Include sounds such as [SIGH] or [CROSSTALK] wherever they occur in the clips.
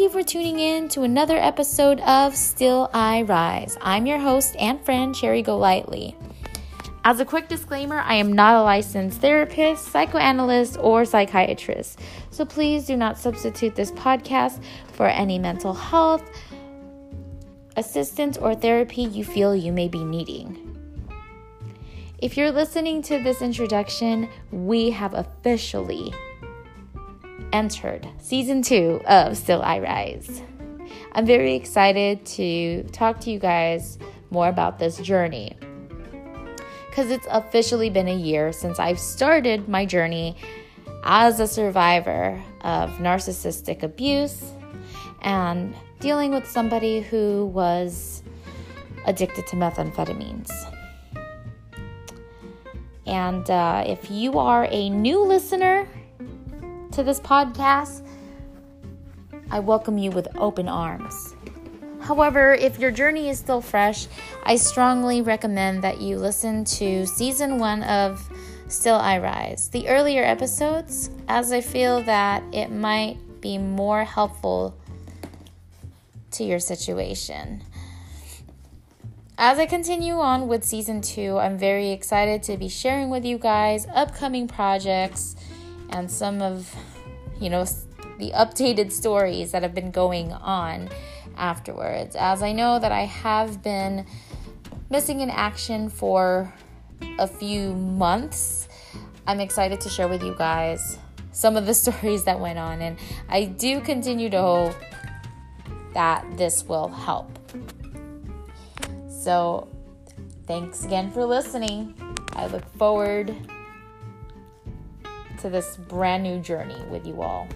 you for tuning in to another episode of Still I Rise. I'm your host and friend, Cherry Golightly. As a quick disclaimer, I am not a licensed therapist, psychoanalyst, or psychiatrist, so please do not substitute this podcast for any mental health assistance or therapy you feel you may be needing. If you're listening to this introduction, we have officially entered season two of Still I Rise. I'm very excited to talk to you guys more about this journey because it's officially been a year since I've started my journey as a survivor of narcissistic abuse and dealing with somebody who was addicted to methamphetamines. And uh, if you are a new listener to this podcast, I welcome you with open arms. However, if your journey is still fresh, I strongly recommend that you listen to season one of Still I Rise, the earlier episodes, as I feel that it might be more helpful to your situation. As I continue on with season two, I'm very excited to be sharing with you guys upcoming projects and some of, you know, the updated stories that have been going on afterwards. As I know that I have been missing in action for a few months, I'm excited to share with you guys some of the [LAUGHS] stories that went on, and I do continue to hope that this will help. So, thanks again for listening. I look forward to this brand new journey with you all.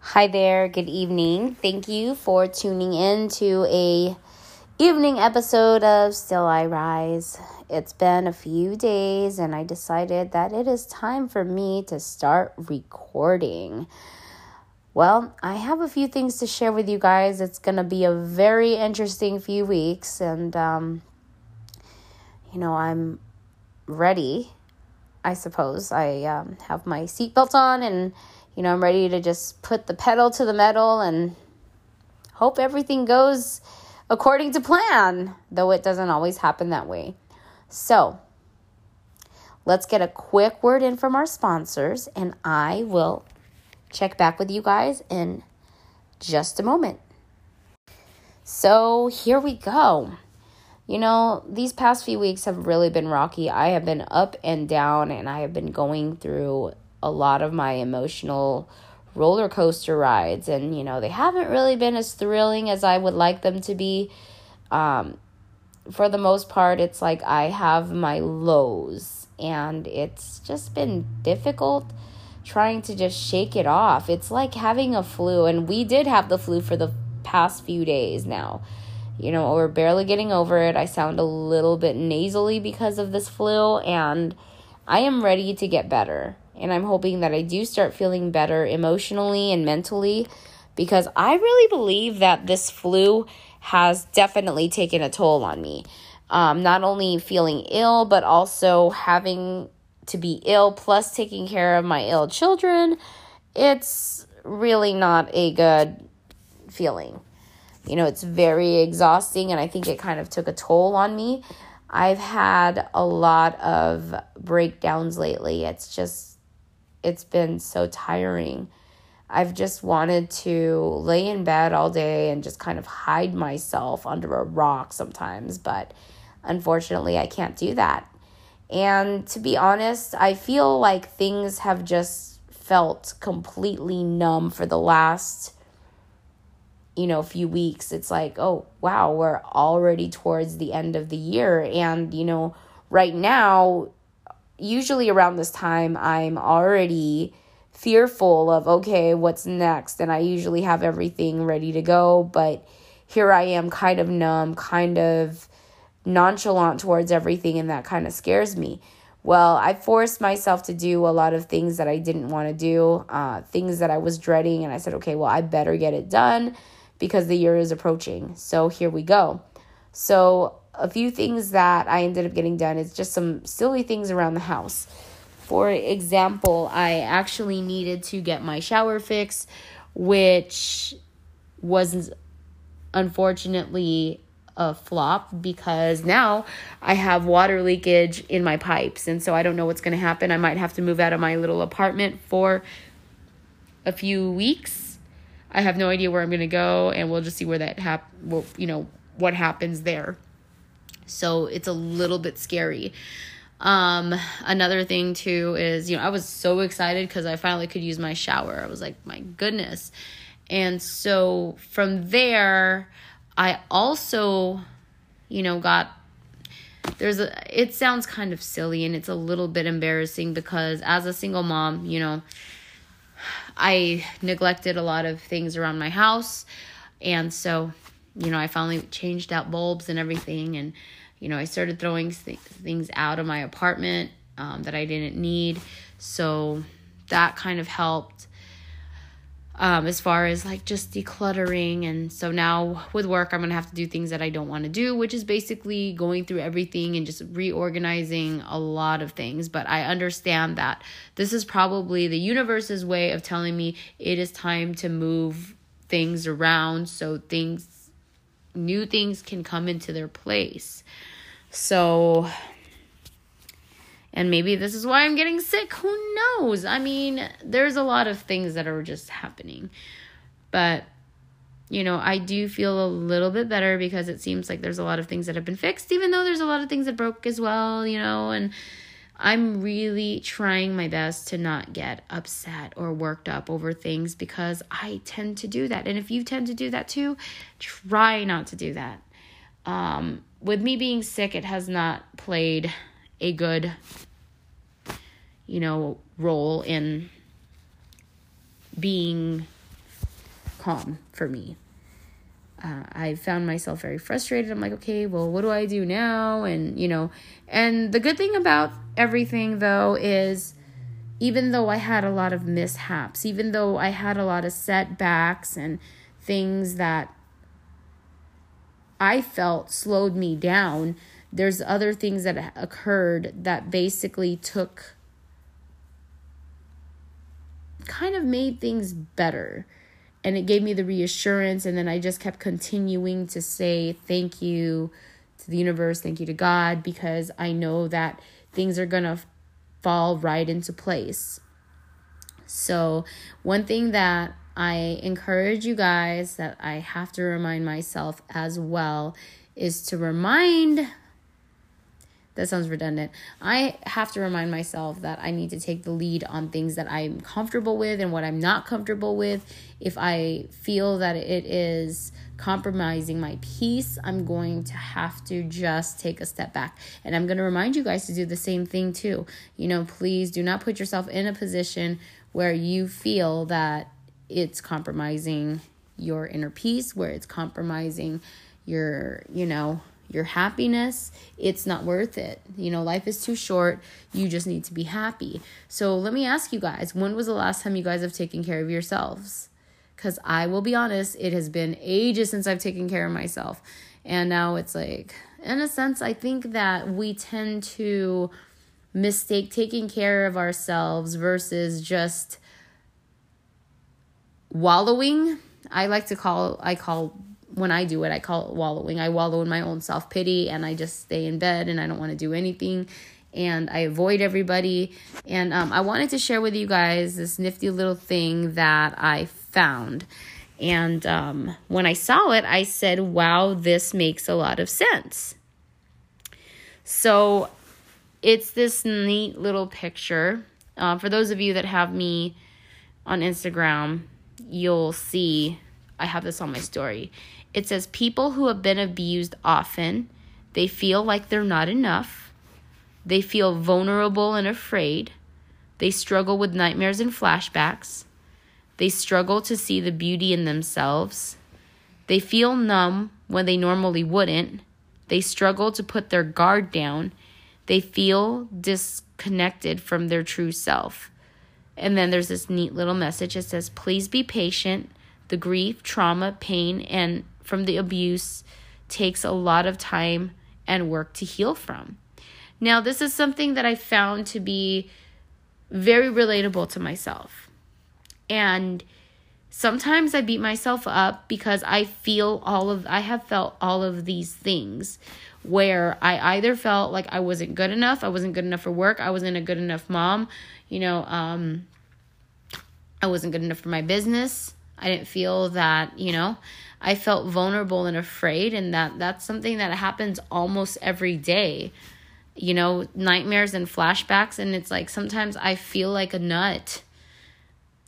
Hi there, good evening. Thank you for tuning in to a evening episode of Still I Rise. It's been a few days and I decided that it is time for me to start recording. Well, I have a few things to share with you guys. It's going to be a very interesting few weeks and um you know, I'm ready. I suppose I um, have my seatbelt on and, you know, I'm ready to just put the pedal to the metal and hope everything goes according to plan, though it doesn't always happen that way. So, let's get a quick word in from our sponsors, and I will check back with you guys in just a moment. So, here we go. You know, these past few weeks have really been rocky. I have been up and down, and I have been going through a lot of my emotional roller coaster rides. And, you know, they haven't really been as thrilling as I would like them to be. Um, for the most part, it's like I have my lows, and it's just been difficult trying to just shake it off. It's like having a flu, and we did have the flu for the past few days now you know, we're barely getting over it. I sound a little bit nasally because of this flu, and I am ready to get better. And I'm hoping that I do start feeling better emotionally and mentally because I really believe that this flu has definitely taken a toll on me. Um, not only feeling ill, but also having to be ill plus taking care of my ill children. It's really not a good feeling. You know, it's very exhausting, and I think it kind of took a toll on me. I've had a lot of breakdowns lately. It's just, it's been so tiring. I've just wanted to lay in bed all day and just kind of hide myself under a rock sometimes, but unfortunately, I can't do that. And to be honest, I feel like things have just felt completely numb for the last you know, a few weeks, it's like, oh, wow, we're already towards the end of the year. And, you know, right now, usually around this time, I'm already fearful of, okay, what's next? And I usually have everything ready to go. But here I am, kind of numb, kind of nonchalant towards everything. And that kind of scares me. Well, I forced myself to do a lot of things that I didn't want to do, uh, things that I was dreading. And I said, okay, well, I better get it done because the year is approaching. So here we go. So, a few things that I ended up getting done is just some silly things around the house. For example, I actually needed to get my shower fixed, which was unfortunately a flop because now I have water leakage in my pipes. And so I don't know what's going to happen. I might have to move out of my little apartment for a few weeks. I have no idea where I'm going to go and we'll just see where that hap well, you know, what happens there. So it's a little bit scary. Um, another thing too is, you know, I was so excited because I finally could use my shower. I was like, my goodness. And so from there, I also, you know, got there's a it sounds kind of silly and it's a little bit embarrassing because as a single mom, you know, I neglected a lot of things around my house. And so, you know, I finally changed out bulbs and everything and you know, I started throwing th- things out of my apartment um, that I didn't need. So that kind of helped um, as far as like just decluttering. And so now with work, I'm to have to do things that I don't want to do, which is basically going through everything and just reorganizing a lot of things. But I understand that this is probably the universe's way of telling me it is time to move things around so things, new things can come into their place. So and maybe this is why I'm getting sick. Who knows? I mean, there's a lot of things that are just happening. But, you know, I do feel a little bit better because it seems like there's a lot of things that have been fixed, even though there's a lot of things that broke as well, you know, and I'm really trying my best to not get upset or worked up over things because I tend to do that. And if you tend to do that too, try not to do that. Um, with me being sick, it has not played a good you know, role in being calm for me. Uh, I found myself very frustrated. I'm like, okay, well, what do I do now? And, you know, and the good thing about everything, though, is even though I had a lot of mishaps, even though I had a lot of setbacks and things that I felt slowed me down, there's other things that occurred that basically took kind of made things better. And it gave me the reassurance. And then I just kept continuing to say thank you to the universe, thank you to God, because I know that things are going to fall right into place. So, one thing that I encourage you guys that I have to remind myself as well is to remind that sounds redundant. I have to remind myself that I need to take the lead on things that I'm comfortable with and what I'm not comfortable with. If I feel that it is compromising my peace, I'm going to have to just take a step back. And I'm going to remind you guys to do the same thing too. You know, please do not put yourself in a position where you feel that it's compromising your inner peace, where it's compromising your, you know, your happiness, it's not worth it. You know, life is too short. You just need to be happy. So let me ask you guys when was the last time you guys have taken care of yourselves? Because I will be honest, it has been ages since I've taken care of myself. And now it's like, in a sense, I think that we tend to mistake taking care of ourselves versus just wallowing. I like to call I call when I do it, I call it wallowing. I wallow in my own self pity and I just stay in bed and I don't want to do anything and I avoid everybody. And um, I wanted to share with you guys this nifty little thing that I found. And um, when I saw it, I said, wow, this makes a lot of sense. So it's this neat little picture. Uh, for those of you that have me on Instagram, you'll see I have this on my story. It says people who have been abused often, they feel like they're not enough. They feel vulnerable and afraid. They struggle with nightmares and flashbacks. They struggle to see the beauty in themselves. They feel numb when they normally wouldn't. They struggle to put their guard down. They feel disconnected from their true self. And then there's this neat little message that says, Please be patient. The grief, trauma, pain, and from the abuse takes a lot of time and work to heal from. Now, this is something that I found to be very relatable to myself. And sometimes I beat myself up because I feel all of I have felt all of these things where I either felt like I wasn't good enough, I wasn't good enough for work, I wasn't a good enough mom, you know, um I wasn't good enough for my business. I didn't feel that, you know, I felt vulnerable and afraid and that that's something that happens almost every day. You know, nightmares and flashbacks and it's like sometimes I feel like a nut.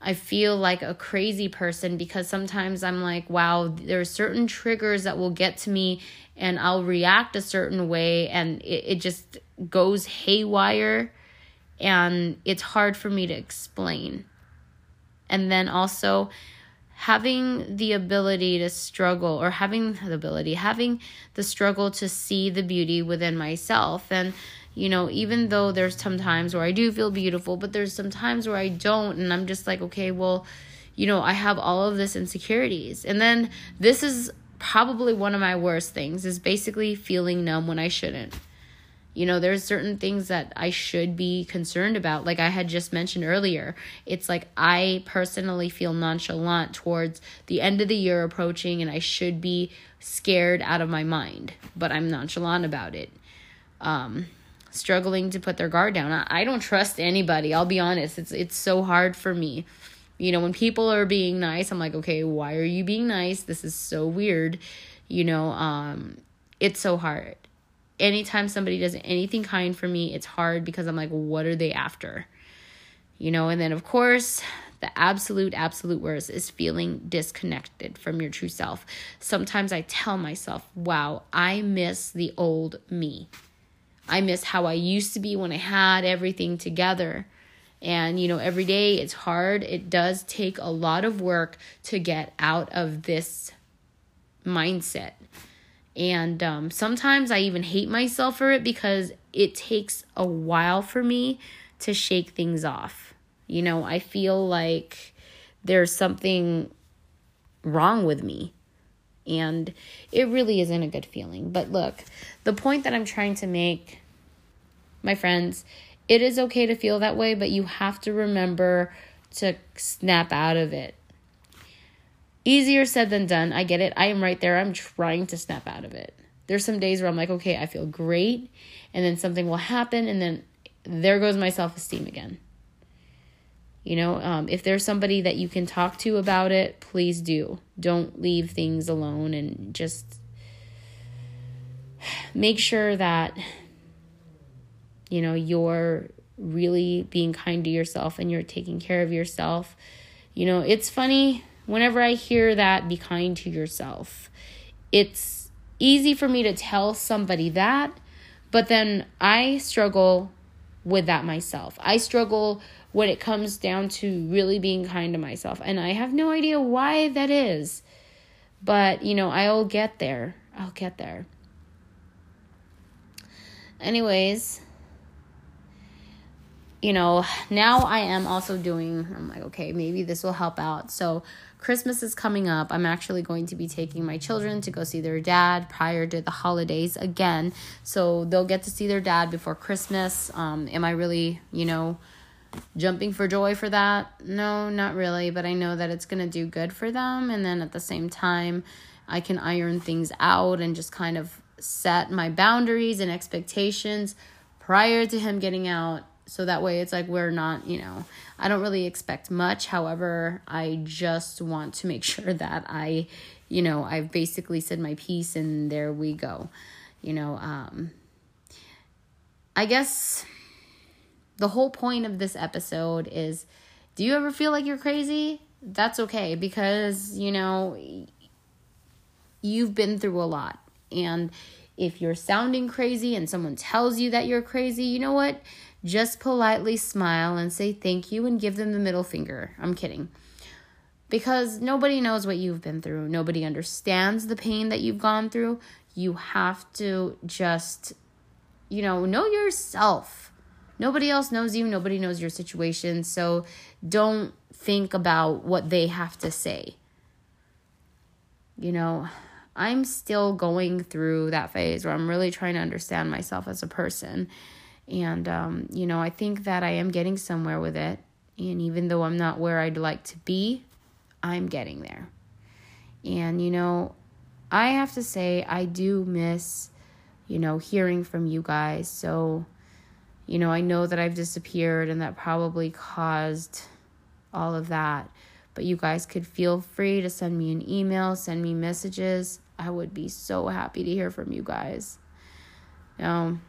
I feel like a crazy person because sometimes I'm like, wow, there are certain triggers that will get to me and I'll react a certain way and it, it just goes haywire and it's hard for me to explain. And then also, having the ability to struggle or having the ability having the struggle to see the beauty within myself. And you know even though there's some times where I do feel beautiful but there's some times where I don't and I'm just like okay well you know I have all of this insecurities. And then this is probably one of my worst things is basically feeling numb when I shouldn't you know, there's certain things that I should be concerned about. Like I had just mentioned earlier, it's like I personally feel nonchalant towards the end of the year approaching, and I should be scared out of my mind, but I'm nonchalant about it. Um, struggling to put their guard down. I, I don't trust anybody. I'll be honest. It's it's so hard for me. You know, when people are being nice, I'm like, okay, why are you being nice? This is so weird. You know, um, it's so hard anytime somebody does anything kind for me, it's hard because I'm like, what are they after? You know, and then of course, the absolute, absolute worst is feeling disconnected from your true self. Sometimes I tell myself, wow, I miss the old me. I miss how I used to be when I had everything together. And, you know, every day it's hard. It does take a lot of work to get out of this mindset. And um, sometimes I even hate myself for it because it takes a while for me to shake things off. You know, I feel like there's something wrong with me. And it really isn't a good feeling. But look, the point that I'm trying to make, my friends, it is okay to feel that way, but you have to remember to snap out of it. Easier said than done. I get it. I am right there. I'm trying to snap out of it. There's some days where I'm like, okay, I feel great. And then something will happen. And then there goes my self esteem again. You know, um, if there's somebody that you can talk to about it, please do. Don't leave things alone and just make sure that, you know, you're really being kind to yourself and you're taking care of yourself. You know, it's funny whenever I hear that, be kind to yourself. It's easy for me to tell somebody that, but then I struggle with that myself. I struggle when it comes down to really being kind to myself. And I have no idea why that is. But, you know, I'll get there. I'll get there. Anyways, you know, now I am also doing, I'm like, okay, maybe this will help out. So, Christmas is coming up. I'm actually going to be taking my children to go see their dad prior to the holidays again. So, they'll get to see their dad before Christmas. Um, am I really, you know, jumping for joy for that? No, not really, but I know that it's going to do good for them. And then at the same time, I can iron things out and just kind of set my boundaries and expectations prior to him getting out so that way it's like we're not, you know, I don't really expect much. However, I just want to make [LAUGHS] sure that I, you know, I've basically said my piece and there we go. You know, um I guess the whole point of this episode is do you ever feel like you're crazy? That's okay because, you know, you've been through a lot. And if you're sounding crazy and someone tells you that you're crazy, you know what? Just politely smile and say thank you and give them the middle finger. I'm kidding. Because nobody knows what you've been through, nobody understands the pain that you've gone through. You have to just, you know, know yourself. Nobody else knows you, nobody knows your situation. So don't think about what they have to say. You know, I'm still going through that phase where I'm really trying to understand myself as a person And, um, you know, I think that I am getting somewhere with it. And even though I'm not where I'd like to be, I'm getting there. And, you know, I have to say, I do miss, you know, hearing from you guys. So, you know, I know that I've disappeared and that probably caused all of that. But you guys could feel free to send me an email, send me messages. I would be so happy to hear from you guys. Um,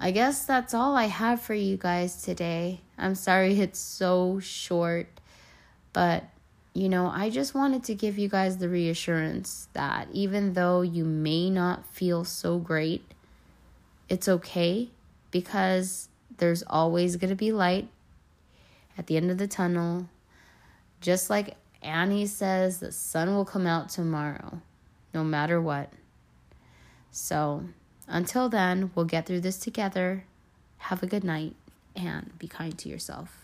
I guess that's all I have for you guys today. I'm sorry [LAUGHS] it's so short, but you know, I just wanted to give you guys the reassurance that even though you may not feel so great, it's okay because there's always going to be light at the end of the tunnel. Just like Annie says, the sun will come out tomorrow, no matter what. So, until then, we'll get through this together. Have a good night and be kind to yourself.